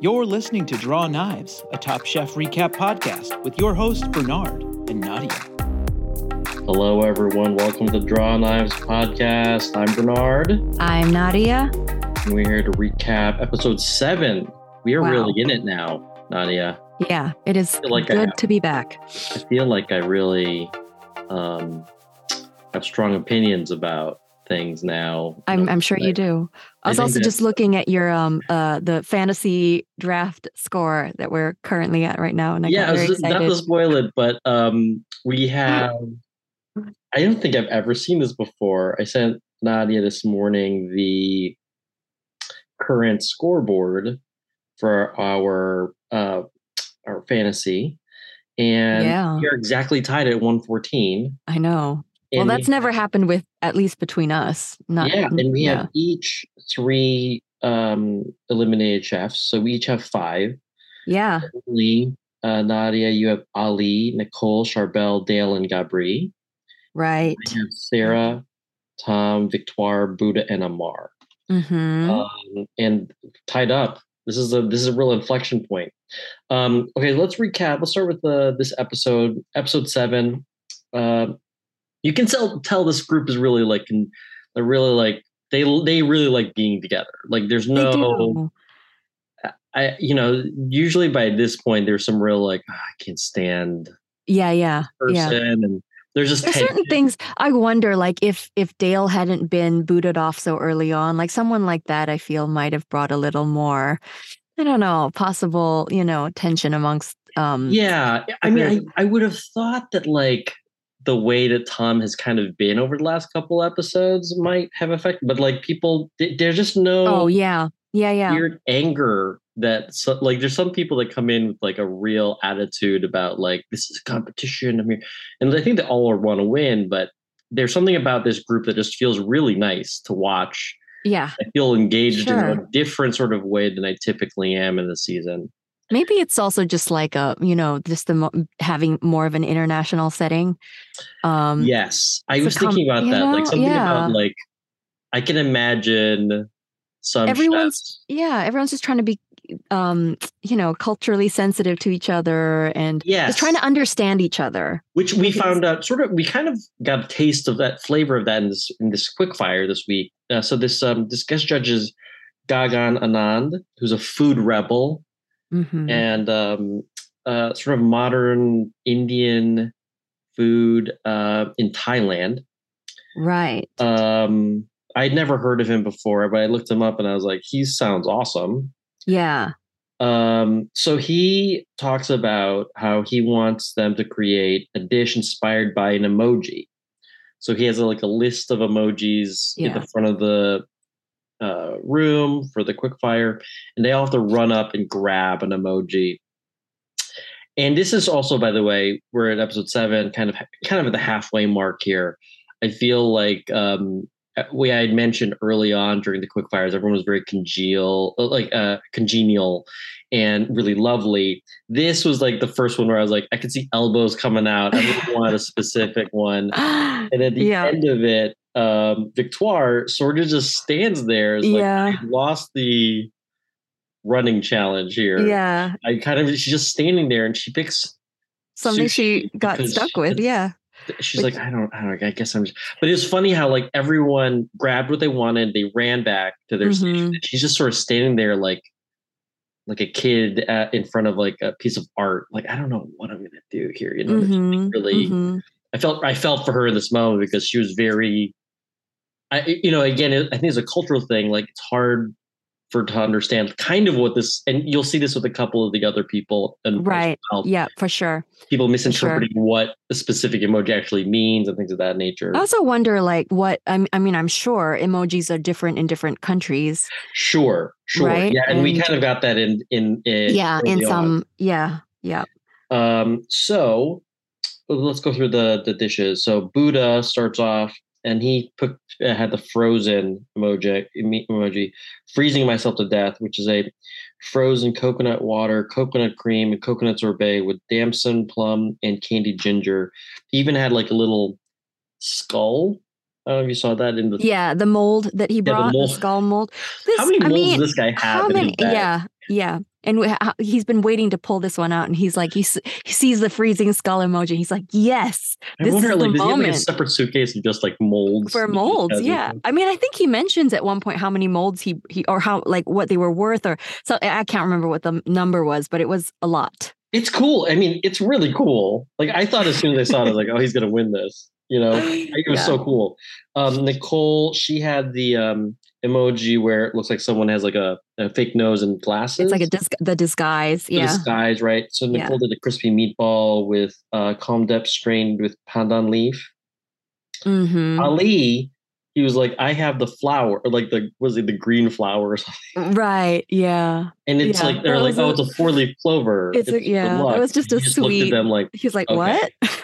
You're listening to Draw Knives, a Top Chef recap podcast with your hosts Bernard and Nadia. Hello, everyone. Welcome to Draw Knives podcast. I'm Bernard. I'm Nadia. And we're here to recap episode seven. We are Wow. really in it now, Nadia. Yeah, it is like good have- to be back. I feel like I really um, have strong opinions about things now. I'm, I'm sure you do. I I was think also just looking at your um uh the fantasy draft score that we're currently at right now, and I yeah, I was just, not to spoil it, but um, we have. I don't think I've ever seen this before. I sent Nadia this morning the current scoreboard for our uh, our fantasy, and Yeah. are exactly tied at one fourteen. I know. Well, And we that's never happened with at least between us. Not yeah, and we yeah. have each three um eliminated chefs, so we each have five. yeah, Lee, uh, Nadia, you have Ali, Nicole, Charbel, Dale, and Gabri. right. I have Sarah, Tom, Victoire, Buddha, and Amar. hmm Um, and tied up. This is a this is a real inflection point. Um, okay, let's recap. Let's start with the this episode, episode seven. Um, you can tell tell this group is really like they're really like they they really like being together. Like there's no. I you know usually by this point there's some real like "Ah, I can't stand Yeah, yeah, person yeah. and there's just There's certain things I wonder, like if if Dale hadn't been booted off so early on, like someone like that, I feel might have brought a little more, I don't know, possible, you know, tension amongst. um Yeah, I mean, I, I would have thought that like the way that Tom has kind of been over the last couple episodes might have affected, but like people, there's just no Oh yeah, yeah, yeah. weird anger that so, like there's some people that come in with like a real attitude about like this is a competition. I mean, and I think they all want to win, but there's something about this group that just feels really nice to watch. Yeah, I feel engaged in a different sort of way than I typically am in the season. Maybe it's also just like a, you know, just the mo- having more of an international setting. Um, Yes, I was com- thinking about that. know? Like something about like I can imagine some Everyone's- chefs- yeah, everyone's just trying to be, um, you know, culturally sensitive to each other and yes, just trying to understand each other. which we because- found out sort of we kind of got a taste of that flavor of that in this in this quick fire this week. Uh, so this um this guest judge is Gaggan Anand, who's a food rebel Mhm. and um uh sort of modern Indian food uh in Thailand. Right. Um I'd never heard of him before, but I looked him up and I was like, he sounds awesome. Yeah. Um, so he talks about how he wants them to create a dish inspired by an emoji. So he has a, like a list of emojis in the front of the uh, room for the quick fire, and they all have to run up and grab an emoji. And this is also, by the way, we're at episode seven, kind of kind of at the halfway mark here. I feel like um, we I had mentioned early on during the quick fires, everyone was very congeal, like uh, congenial, and really lovely. This was like the first one where I was like, I could see elbows coming out. I really want a specific one. And at the Yeah. end of it, um, Victoire sort of just stands there. It's like, Yeah. Lost the running challenge here. yeah. I kind of she's just standing there and she picks Something she got stuck with. Yeah. she's Which- like, I don't, I don't, I guess I'm just, but it's funny how like everyone grabbed what they wanted, they ran back to their station, Mhm. and she's just sort of standing there like, like a kid at, in front of like a piece of art. Like, I don't know what I'm gonna do here. You know, It's Mhm, really, mhm. I felt, I felt for her in this moment because she was very, I, you know, again, I think it's a cultural thing. Like, it's hard for to understand kind of what this, and you'll see this with a couple of the other people, and Right. well, Yeah, for sure. people misinterpreting what a specific emoji actually means and things of that nature. I also wonder, like, what I mean, I'm sure emojis are different in different countries. Sure, sure. Right? Yeah, and, we kind of got that in in, in yeah, in early on. some. Yeah, yeah. Um, so let's go through the the dishes. So Buddha starts off, and he put uh, had the frozen emoji emoji, freezing myself to death, which is a frozen coconut water, coconut cream, and coconut sorbet with damson, plum, and candied ginger. He even had like a little skull I don't know if you saw that in the. Yeah, the mold that he the brought, the, mold. skull mold. This, how many I molds mean, does this guy have? how many? Yeah, yeah. And we, how, he's been waiting to pull this one out, and he's like, he, he sees the freezing skull emoji. He's like, yes, I this wonder, is the like, does he have like a separate suitcase of just like molds for molds yeah i mean i think he mentions at one point how many molds he he or how like what they were worth or so i can't remember what the number was but it was a lot It's cool. I mean, it's really cool. Like I thought as soon as I saw it, I was like, oh, he's gonna win this. You know, it was Yeah. so cool. Um, Nicole, she had the um emoji where it looks like someone has like a, a fake nose and glasses. it's like a dis- the disguise the yeah disguise, right? So Yeah. Nicole did a crispy meatball with uh calm depth strained with pandan leaf. hmm Ali, he was like, I have the flower, or like the was it the green flower or something? right yeah And it's Yeah, like they're like, was oh, it's a four leaf clover. It's a- yeah, it was just a just looked sweet- at them like, he's like Okay. what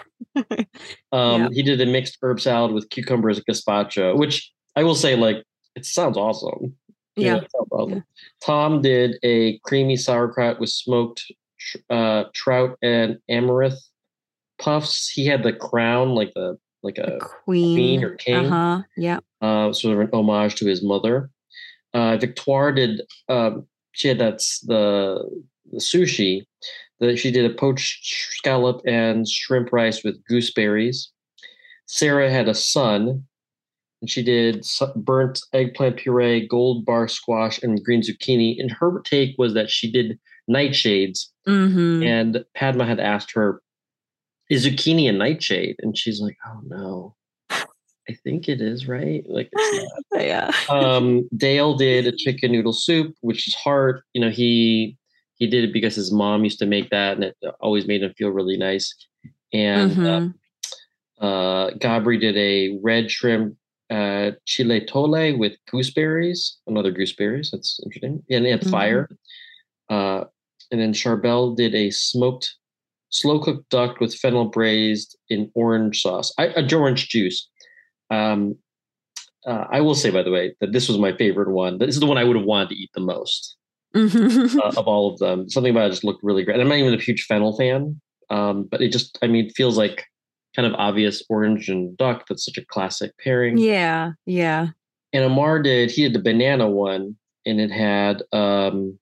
Um, Yeah. He did a mixed herb salad with cucumbers and gazpacho, which I will say, like, it sounds awesome. Know, yeah sounds awesome. Tom did a creamy sauerkraut with smoked uh, trout and amaranth puffs. He had the crown, like the like a queen, queen or king, uh-huh yeah uh, sort of an homage to his mother. Uh, Victoire did. Um, she had that's the the sushi. That she did a poached scallop and shrimp rice with gooseberries. Sarah had a son, and she did burnt eggplant puree, gold bar squash, and green zucchini. And her take was that she did nightshades, mm-hmm. and Padma had asked her, "Is zucchini a nightshade?" And she's like, "Oh no, I think it is, right? Like it's not." yeah um, Dale did a chicken noodle soup, which is hard. You know, he he did it because his mom used to make that, and it always made him feel really nice. And Mhm. uh, uh, Gabri did a red shrimp uh, chileatole with gooseberries, another gooseberries. That's interesting. And it had Mhm. fire. Uh, and then Charbel did a smoked, slow cooked duck with fennel braised in orange sauce, I, uh, orange juice. Um, uh, I will say, by the way, that this was my favorite one. This is the one I would have wanted to eat the most Mhm. uh, of all of them. Something about it just looked really great. And I'm not even a huge fennel fan, um, but it just, I mean, feels like kind of obvious orange and duck. That's such a classic pairing. yeah yeah And Amar did, he did the banana one, and it had um,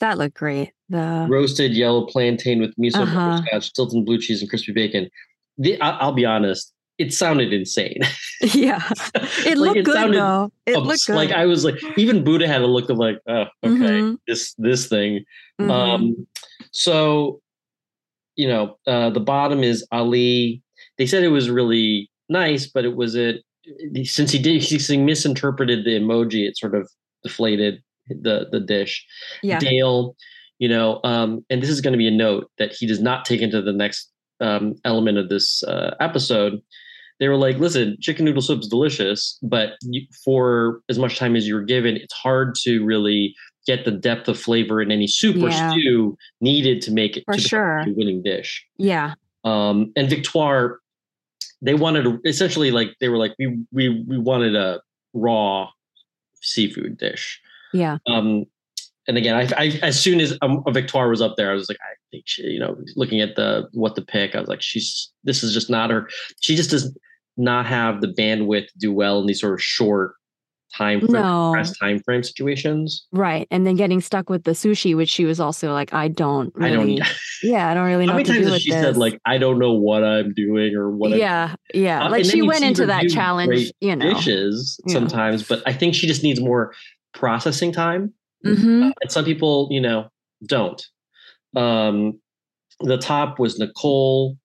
that looked great the roasted yellow plantain with miso, Uh-huh. butterscotch, Stilton blue cheese, and crispy bacon. The, I, I'll be honest, it sounded insane. yeah it Like, looked it good sounded though it looked good Like I was like, even Buddha had a look of like, oh, okay, Mhm. this this thing. Mhm. Um, so, you know, uh, the bottom is Ali. They said it was really nice, but it was it since he did he misinterpreted the emoji. It sort of deflated the the dish. yeah Dale, you know, um, and this is going to be a note that he does not take into the next um, element of this uh, episode. They were like, "Listen, chicken noodle soup is delicious, but for as much time as you're given, it's hard to really get the depth of flavor in any soup or stew needed to make it For to sure. a winning dish." yeah Um, and Victoire, they wanted to, essentially like they were like, "We we we wanted a raw seafood dish." yeah um and again I, I as soon as um, victoire was up there i was like i think she you know looking at the what to pick i was like she's this is just not her she just does not have the bandwidth to do well in these sort of short time frame No. time frame situations. Right and then getting stuck with the sushi which she was also like i don't i really don't yeah i don't really know how what many times has she this. said like i don't know what i'm doing or what I'm yeah yeah Uh, like she went into that challenge you know. dishes Yeah. sometimes but i think she just needs more processing time. Hmm and some people you know don't. Um the top was nicole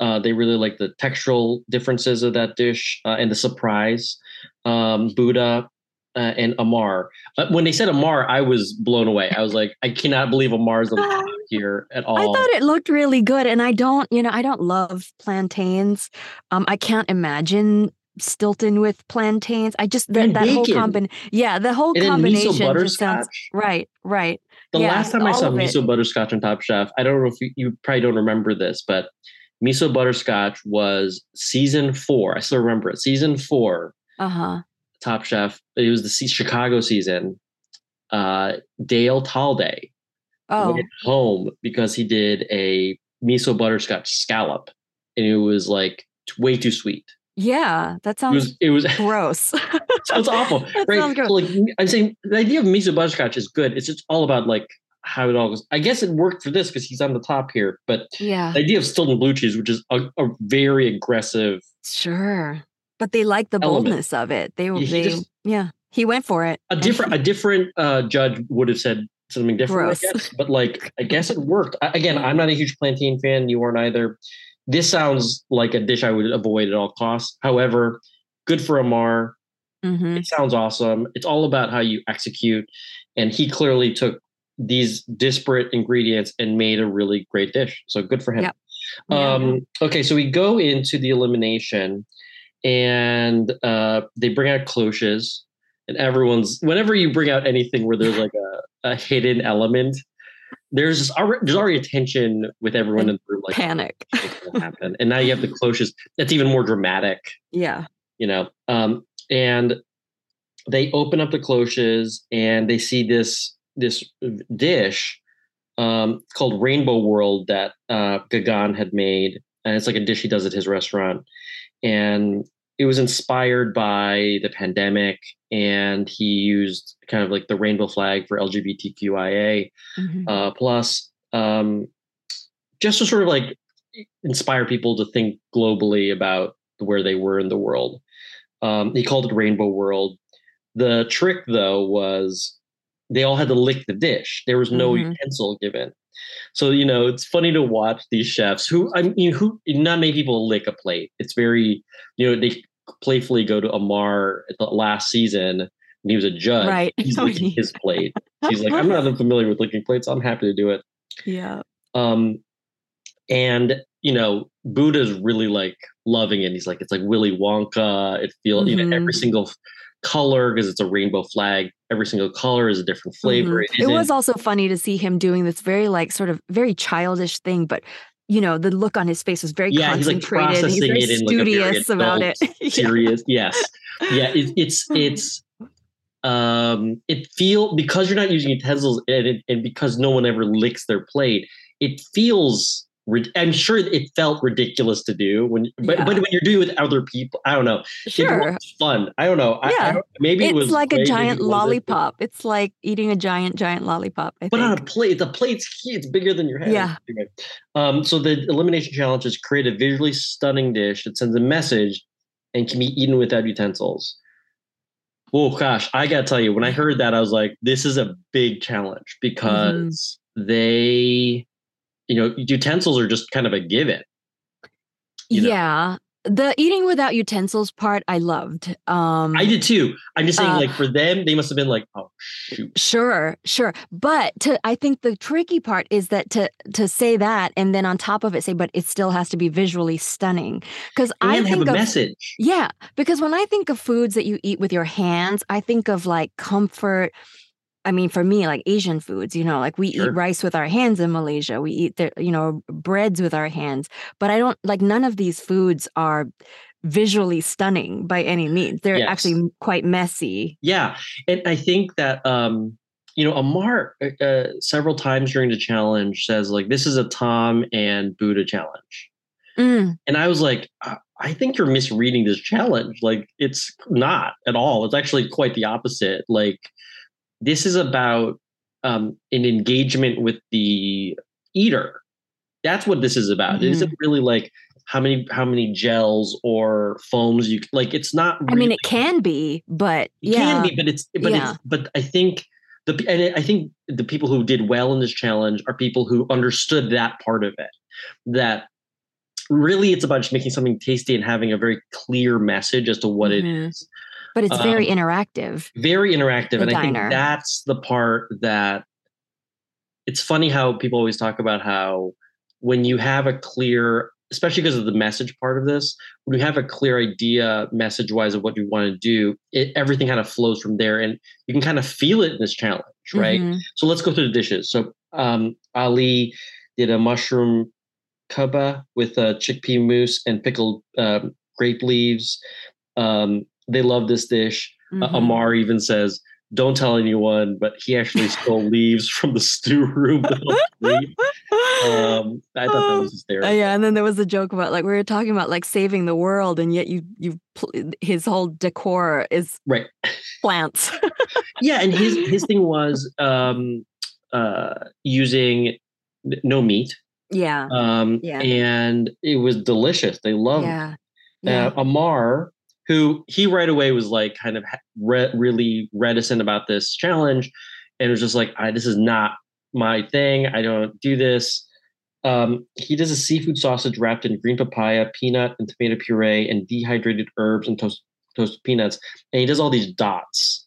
uh they really like the textural differences of that dish uh, and the surprise um buddha uh, and amar uh, when they said amar i was blown away i was like i cannot believe amar's on the top here at all I thought it looked really good, and I don't, you know, I don't love plantains. Um, I can't imagine Stilton with plantains. I just that, that whole bacon. combin, yeah, the whole combination just sounds right, right. the yeah, last time i saw miso butterscotch on top chef i don't know if you, you probably don't remember this but miso butterscotch was season four i still remember it season four Uh huh. Top Chef. It was the Chicago season. Uh, Dale Talde Oh, went home because he did a miso butterscotch scallop, and it was like way too sweet. Yeah, that It sounds was it was gross. sounds awful, That right? sounds gross. Like I'm saying, the idea of miso butterscotch is good. It's just all about like how it all goes. I guess it worked for this because he's on the top here, but yeah, the idea of Stilton blue cheese, which is a, a very aggressive. sure. But they like the Element. boldness of it. They, Yeah, they, just- yeah, he went for it. A different, a different uh, judge would have said something different. Guess. But like, I guess it worked. I, again, I'm not a huge plantain fan. You aren't either. This sounds like a dish I would avoid at all costs. However, good for Amar. Mhm. It sounds awesome. It's all about how you execute. And he clearly took these disparate ingredients and made a really great dish. So good for him. Yep. Um, okay, so we go into the elimination and uh, they bring out cloches. And everyone's whenever you bring out anything where there's like a, a hidden element, there's already, there's already a tension with everyone in the room. Like Panic. happen? And now you have the cloches. That's even more dramatic Yeah. you know um and they open up the cloches and they see this this dish um called rainbow world that uh gaggan had made and it's like a dish he does at his restaurant and it was inspired by the pandemic and he used kind of like the rainbow flag for lgbtqia Mhm. uh, plus um, just to sort of like inspire people to think globally about where they were in the world. Um, he called it Rainbow World. The trick, though, was they all had to lick the dish. There was no Mhm. utensil given. So you know, it's funny to watch these chefs who I mean, who not many people lick a plate. It's very, you know, they playfully go to Amar at the last season And he was a judge. Right. He's licking his plate. He's like, I'm not familiar with licking plates. I'm happy to do it. Yeah. Um, and you know, Buddha's really like loving it. He's like, it's like Willy Wonka. It feels, you know, every Mhm. single color because it's a rainbow flag. Every single color is a different flavor. Mhm. It was also funny to see him doing this very like sort of very childish thing, but you know, the look on his face was very yeah, he's like concentrated. he's processing very it in like a very studious about adult, it. Serious. Yes, yeah. It, it's it's um it feel because you're not using utensils and it, and because no one ever licks their plate. It feels. I'm sure it felt ridiculous to do when, but, Yeah. but when you're doing it with other people, I don't know. Sure. fun. I don't know. I- I, Yeah. don't- maybe it was like a giant lollipop. It's like eating a giant, giant lollipop. I But on a plate, the plate's huge. It's bigger than your head. Yeah. Um, so the elimination challenge is create a visually stunning dish that sends a message and can be eaten without utensils. Oh gosh, I gotta tell you, when I heard that, I was like, this is a big challenge because they, you know, utensils are just kind of a given. you know. Yeah. The eating without utensils part I loved. Um I did too. I'm just saying, Uh, like for them, they must have been like, oh shoot. Sure, sure. But to I think the tricky part is that to to say that and then on top of it say, but it still has to be visually stunning. Because I And have think a of message. yeah, because when I think of foods that you eat with your hands, I think of like comfort. I mean, for me, like Asian foods, you know, like we Sure. eat rice with our hands in Malaysia. We eat the, you know, breads with our hands. But I don't like none of these foods are visually stunning by any means. They're Yes. actually quite messy. Yeah, and I think that um, you know, Amar uh, uh, several times during the challenge says like, "This is a Tom and Buddha challenge," Mm, and I was like, "I- "I think you're misreading this challenge. Like, it's not at all. It's actually quite the opposite. Like, this is about um, an engagement with the eater. That's what this is about. It Mhm. isn't really like." How many how many gels or foams you like? It's not. I mean, it can be, but it yeah, can be, but it's but Yeah. it's but I think the and I think the people who did well in this challenge are people who understood that part of it. That really it's about just making something tasty and having a very clear message as to what it Mhm. is. But it's very um, interactive. Very interactive, and I think that's the part that it's funny how people always talk about how when you have a clear especially because of the message part of this when you have a clear idea message wise of what you want to do it, everything kind of flows from there and you can kind of feel it in this challenge right Mhm. so let's go through the dishes so um, ali did a mushroom kaba with a chickpea mousse and pickled um, grape leaves um, they love this dish uh, Mhm. Amar even says, "Don't tell anyone," but he actually stole leaves from the stew room. to help sleep. Um, I thought that was Uh, hysterical. yeah, and then there was a joke about like we were talking about like saving the world, and yet you you pl- his whole decor is Right. plants. Yeah, and his his thing was um, uh, using no meat. yeah, Um, Yeah. and it was delicious. They loved yeah, uh, yeah. Amar, who he right away was like kind of re- really reticent about this challenge, and was just like, I, "This is not my thing. I don't do this." Um, he does a seafood sausage wrapped in green papaya, peanut, and tomato puree, and dehydrated herbs and toast, toasted peanuts, and he does all these dots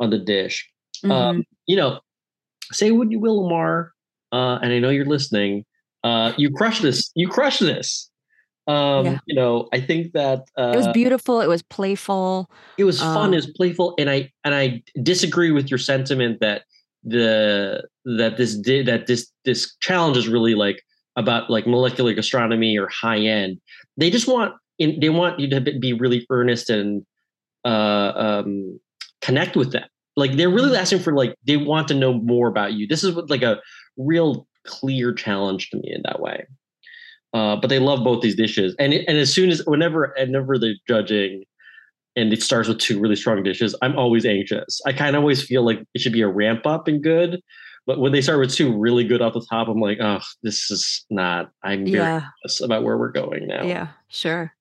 on the dish. Mhm. Um, you know, say what you will, Amar, uh, and I know you're listening. Uh, you crush this. You crush this. Um, Yeah. You know, I think that uh, it was beautiful. It was playful. it was fun. um, it was playful, and I and I disagree with your sentiment that the that this did that this this challenge is really like about like molecular gastronomy or high end. They just want in, they want you to be really earnest and uh, um, connect with them. Like they're really asking for like they want to know more about you. This is what, like a real clear challenge to me in that way. Uh, but they love both these dishes, and and as soon as whenever whenever they're judging, and it starts with two really strong dishes, I'm always anxious. I kind of always feel like it should be a ramp up and good, but when they start with two really good off the top, I'm like, oh, this is not. I'm very Yeah, nervous about where we're going now. yeah, sure.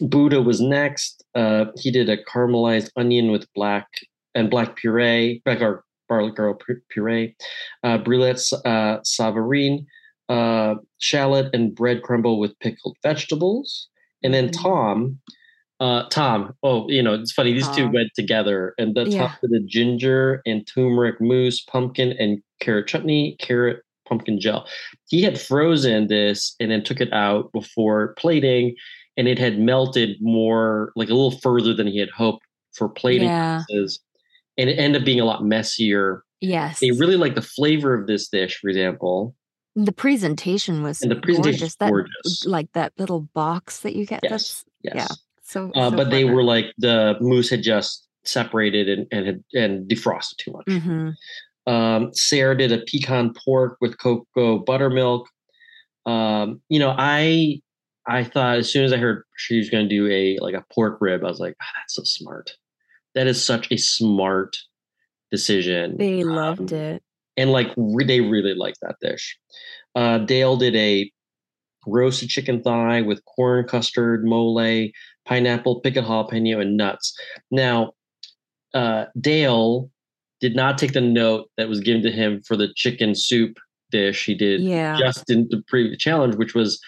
Buddha was next. Uh, he did a caramelized onion with black and black puree, black or garlic girl puree, uh, brulettes, uh, savarine, uh, shallot, and bread crumble with pickled vegetables. And then Mhm. Tom, uh, Tom. Oh, you know, it's funny. These two went together, and the Yeah. Tom did a ginger and turmeric mousse, pumpkin and carrot chutney, carrot pumpkin gel. He had frozen this and then took it out before plating, and it had melted more, like a little further than he had hoped for plating Yeah. purposes, and it ended up being a lot messier. Yes. They really like the flavor of this dish, for example, the presentation was and the presentation gorgeous. That gorgeous. like that little box that you get. Yes, That's yes. yeah. So, Uh, so but they were like the mousse had just separated and and had and defrosted too much. Mhm. Um, Sarah did a pecan pork with cocoa buttermilk. Um, you know, I I thought as soon as I heard she was going to do a like a pork rib, I was like, "Ah, that's so smart. That is such a smart decision. They loved Um, it. and like re- they really liked that dish. Uh, Dale did a roasted chicken thigh with corn custard, mole, pineapple, pickled jalapeno, and nuts. Now, uh, Dale did not take the note that was given to him for the chicken soup dish he did Yeah. just in the previous challenge, which was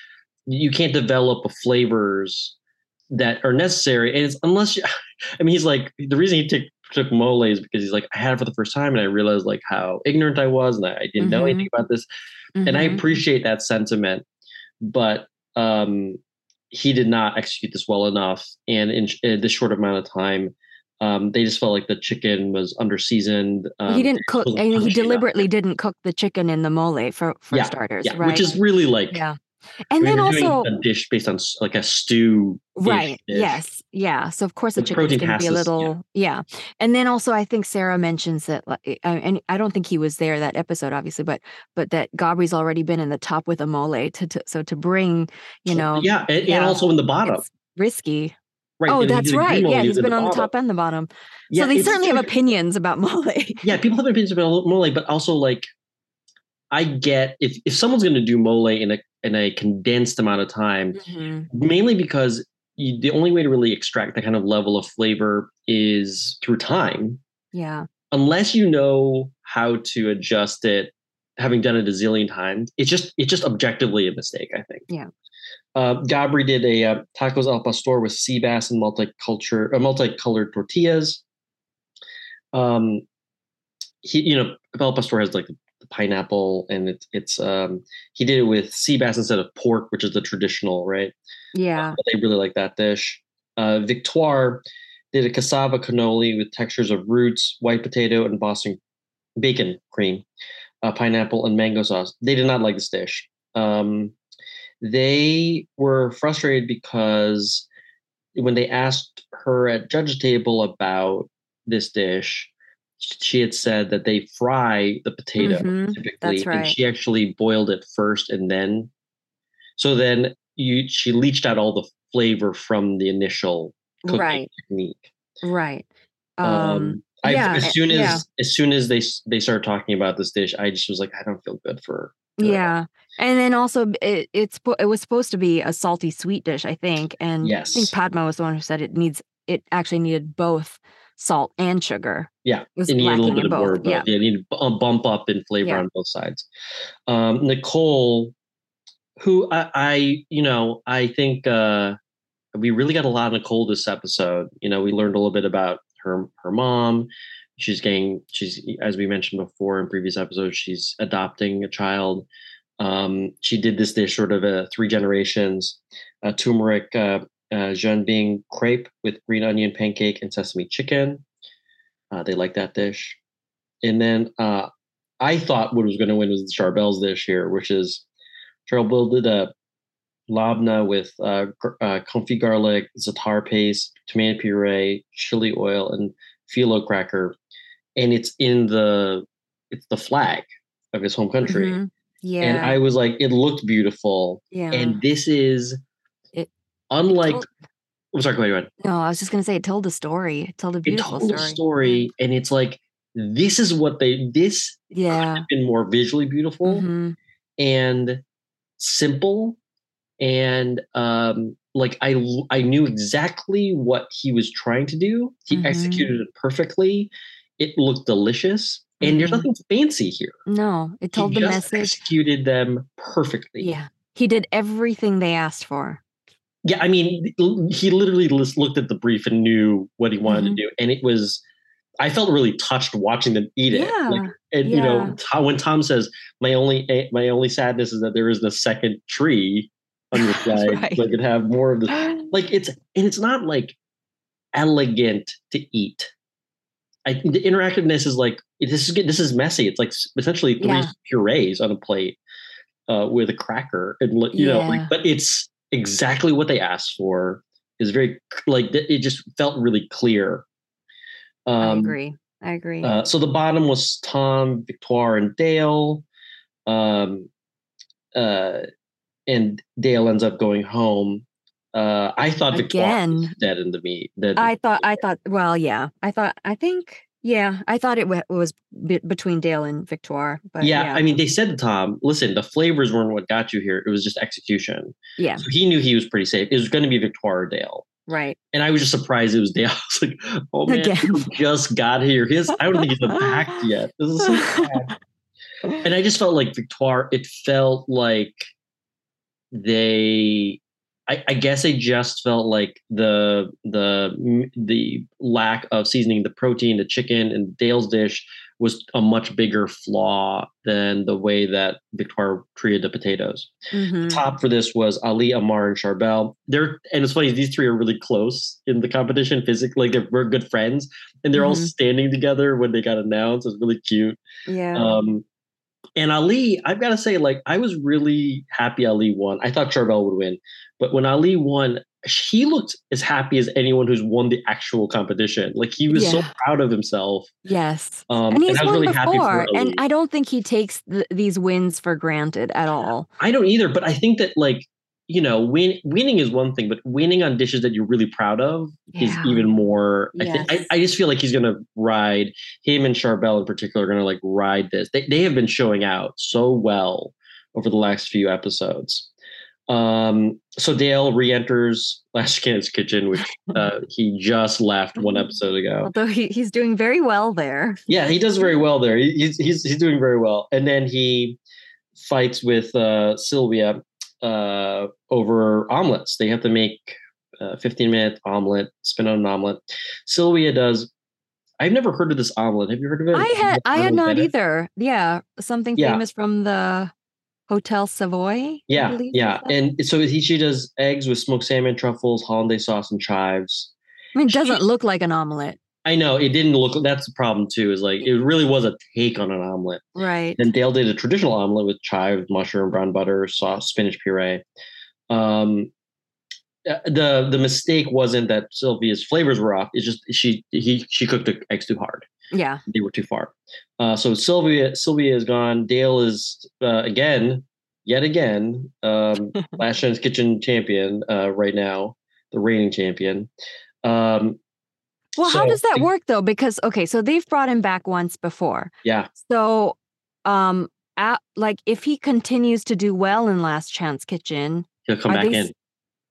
you can't develop flavors that are necessary. And it's unless you, I mean, he's like, the reason he took, took mole is because he's like, I had it for the first time and I realized like how ignorant I was and I, I didn't know Mhm. anything about this. And I Mhm. appreciate that sentiment, but um, he did not execute this well enough. And in, in this short amount of time, um, they just felt like the chicken was under seasoned. Um, he didn't cook. mean, he punishing enough. deliberately didn't cook the chicken in the mole for for Yeah, starters, yeah, right? which is really like yeah. I And mean, then also, a dish based on like a stew. right? Yes, yeah. So of course the The chicken's protein going to be a s- yeah. little, yeah. And then also, I think Sarah mentions that, like, eh, I- and I don't think he was there that episode, obviously, but but that Gabri's already been in the top with a mole. To, to so to bring, you know, yeah, and, yeah, and also in the bottom. risky. Right. oh, and that's did a green right. Yeah, he's been on the top and the bottom. Yeah, so they certainly have opinions about mole. Yeah, people have opinions about mole, but also like I get if if someone's going to do mole in a in a condensed amount of time, Mhm. mainly because you, the only way to really extract that kind of level of flavor is through time. Yeah. Unless you know how to adjust it, having done it a zillion times, it's just it's just objectively a mistake. I think. Yeah. Uh, Gabri did a uh, tacos al pastor with sea bass and multicultural, uh, multicolored tortillas. Um, he, you know, al pastor has like pineapple, and it's it's um, he did it with sea bass instead of pork, which is the traditional, right? Yeah. But they really like that dish. Uh, Victoire did a cassava cannoli with textures of roots, white potato, and Boston bacon cream, uh, pineapple, and mango sauce. They did not like this dish. Um, they were frustrated because when they asked her at judge table about this dish, she had said that they fry the potato Mhm, typically, that's and she actually boiled it first and then. So then you she leached out all the flavor from the initial cooking Right. technique. Right. Um, Um, I, yeah, as eh, soon as yeah. as soon as they they started talking about this dish, I just was like, I don't feel good for. for yeah. And then also it it's it was supposed to be a salty sweet dish, I think. And I think Yes. Padma was the one who said it needs it actually needed both salt and sugar. Yeah, It It needed a little bit of more both. both. Yeah. Yeah, it needed a bump up in flavor Yeah. on both sides. Um, Nicole, who I, I, you know, I think uh, we really got a lot of Nicole this episode. You know, we learned a little bit about her her mom. She's getting, she's as we mentioned before in previous episodes, she's adopting a child. Um, she did this dish sort of a three generations, uh, turmeric uh, uh, jianbing crepe with green onion pancake and sesame chicken. Uh, they like that dish. And then uh, I thought what was going to win was the Charbel's dish here, which is Charbel did a labna with uh, uh, confit garlic, za'atar paste, tomato puree, chili oil, and phyllo cracker, and it's in the it's the flag of his home country. Mhm. Yeah. And I was like, it looked beautiful, yeah. and this is unlike. told- I'm sorry, go ahead. no, I was just gonna say it told a story. It told a It beautiful told story. a story, and it's like this is what they this Yeah. been more visually beautiful Mhm. and simple and um like I I knew exactly what he was trying to do he Mhm. executed it perfectly it looked delicious and there's Mhm. nothing fancy here No, it told he the message. executed them perfectly Yeah. He did everything they asked for. Yeah i mean he literally just looked at the brief and knew what he wanted Mhm. to do and it was i felt really touched watching them eat it Yeah. like and you know when tom says my only eh, my only sadness is that there isn't a second tree on your side, Right. so i could have more of this like it's and it's not like elegant to eat i the interactiveness is like this is this is messy it's like essentially three Yeah. purees on a plate uh with a cracker and you know like but it's exactly what they asked for is very like it just felt really clear Um, I agree. I agree. uh, so the bottom was Tom, Victoire, and Dale. Um, uh, and Dale ends up going home. Uh, I thought Victoire was Again. dead in the meat. I thought. I thought. Well, yeah. I thought. I think. Yeah. I thought it wa- was be- between Dale and Victoire. But yeah, yeah. I mean, they said to Tom, "Listen, the flavors weren't what got you here. It was just execution." yeah. So he knew he was pretty safe. It was going to be Victoire or Dale, Right. and I was just surprised it was Dale. I was like, "Oh man, Again. he just got here. He has, I don't think he's unpacked yet." This is so sad. and I just felt like Victoire. It felt like they. I, I guess they just felt like the the the lack of seasoning the protein, the chicken, and Dale's dish was a much bigger flaw than the way that Victoire treated the potatoes. Mhm. Top for this was Ali, Amar, and Charbel. They're and it's funny these three are really close in the competition physically. Like they're we're good friends, and they're all Mhm. standing together when they got announced. It's really cute. Yeah. Um, and Ali, I've got to say, like, I was really happy Ali won. I thought Charbel would win, but when Ali won, he looked as happy as anyone who's won the actual competition. Like he was so proud of himself. yes. Um, and he's I was won really happy before, for and I don't think he takes th- these wins for granted at all. I don't either, but I think that like you know, win winning is one thing, but winning on dishes that you're really proud of is even more. I, think, I, I just feel like he's gonna ride him and Charbel in particular are gonna like ride this. They they have been showing out so well over the last few episodes. Um, so Dale re-enters Last Chance Kitchen, which uh, he just left one episode ago. Although he, he's doing very well there. Yeah, he does very well there. He- He's he's he's doing very well. And then he fights with uh, Sylvia uh, over omelets. They have to make a 15 minute omelet, spin on an omelet. Sylvia does. I've never heard of this omelet. Have you heard of it? I had I had not either. Yeah, something Yeah. famous from the Hotel Savoy. Yeah, yeah. And so he she does eggs with smoked salmon, truffles, hollandaise sauce, and chives. I mean, it doesn't she- look like an omelet, I know it didn't look. That's the problem too. Is like it really was a take on an omelet. right? And Dale did a traditional omelet with chives, mushroom, brown butter, sauce, spinach puree. Um, uh, the the mistake wasn't that Sylvia's flavors were off. It's just she he she cooked the eggs too hard. Yeah. They were too far. Uh, so Sylvia Sylvia is gone. Dale is uh, again, yet again, um, Last Chance Kitchen champion uh, right now, the reigning champion. Um, Well, how does that work though? Because okay, so they've brought him back once before. yeah, So, um, at, like if he continues to do well in Last Chance Kitchen, he'll come back they, in.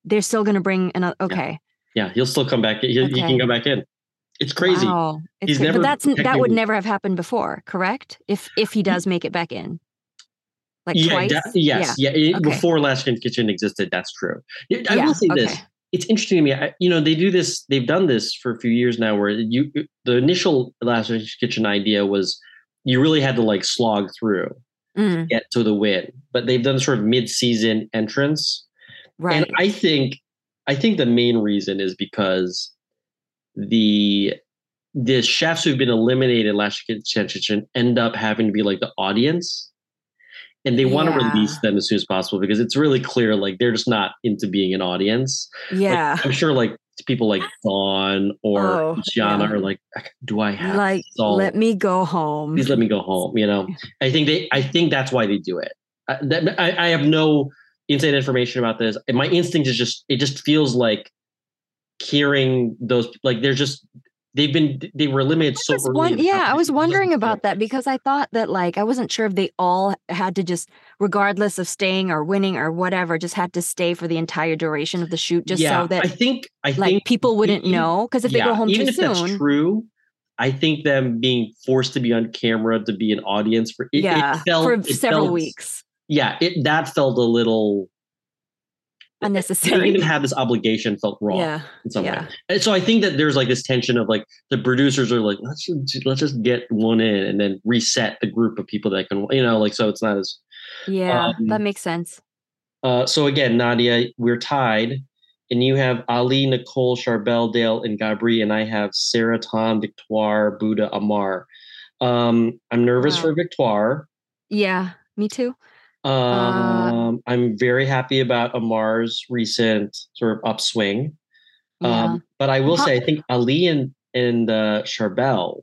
They're still going to bring another. Okay, Yeah, he'll still come back. He, he can come back in. It's crazy. Wow, it's He's never but that's that would never have happened before, correct? If if he does make it back in, like yeah, twice. yes, yeah. it- Okay. Before Last Chance Kitchen existed, that's true. I Yeah, will say okay. this: it's interesting to me. I, you know, they do this. They've done this for a few years now. Where you, the initial Last Kitchen idea was you really had to like slog through Mm, get to the win, but they've done sort of mid-season entrance, right. and I think, I think the main reason is because the the chefs who've been eliminated last Kitchen end up having to be like the audience and they want to Yeah. release them as soon as possible because it's really clear like they're just not into being an audience. Like, yeah. I'm sure like people like Dawn or Oh, Gianna yeah. are like, do I have like let me go home. please let me go home? You know, I think they, I think that's why they do it. I, that, I, I have no inside information about this. And my instinct is just, it just feels like hearing those, like they're just, they've been, they were limited so won- yeah, I was wondering about that because I thought that like I wasn't sure if they all had to just, regardless of staying or winning or whatever, just had to stay for the entire duration of the shoot, just yeah, so that I think, I like think people wouldn't even- know. Because if they go home even too if that's soon, true, I think them being forced to be on camera to be an audience for it, yeah, it felt, for several felt- weeks, Yeah, it that felt a little unnecessary. even have this obligation felt wrong Yeah, in some yeah. way. And so I think that there's like this tension of like the producers are like let's just, let's just get one in and then reset the group of people that can you know like so it's not as yeah, that Um, makes sense. uh so again Nadia we're tied and you have Ali Nicole Charbel Dale and Gabri and I have Sarah Tom Victoire Buddha Amar. Um I'm nervous Wow. for Victoire. Yeah, me too. Um I'm very happy about Amar's recent sort of upswing. Yeah, Um, but I will How- say, I think Ali and and uh, Charbel,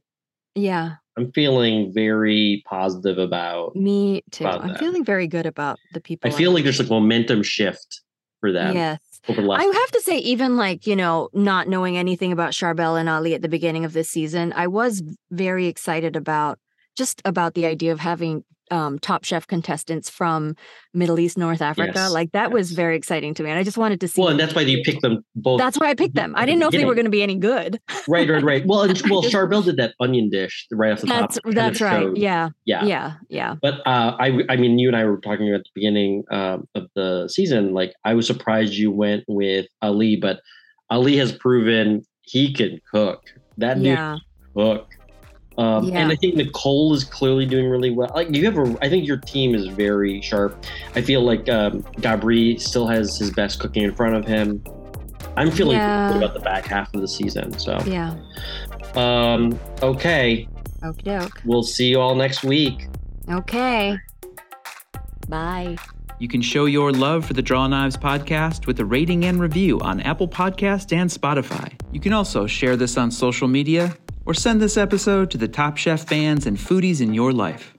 yeah, I'm feeling very positive about. me too. about I'm that. feeling very good about the people. I feel like there's like momentum shift for them yes. over the last. I have to say, even like, you know, not knowing anything about Charbel and Ali at the beginning of this season, I was very excited about just about the idea of having um, top chef contestants from Middle East, North Africa. Yes, Like that was very exciting to me. And I just wanted to see. well, and that's why you picked them both. That's why I picked them. I didn't know if they were going to be any good. right, right, right. Well, and, well, Charbel did that onion dish right off the top. That's of that's right. showed- Yeah. yeah, Yeah. Yeah. But uh, I, I mean, you and I were talking at the beginning um, of the season. Like, I was surprised you went with Ali, but Ali has proven he can cook. That dude Yeah. cook. Um, Yeah. And I think Nicole is clearly doing really well. Like you have a, I think your team is very sharp. I feel like um, Gabri still has his best cooking in front of him. I'm feeling Yeah. good about the back half of the season. So, Yeah. um, okay, Okie doke. we'll see you all next week. Okay. Bye. You can show your love for the Draw Knives podcast with a rating and review on Apple Podcast and Spotify. You can also share this on social media or send this episode to the top chef fans and foodies in your life.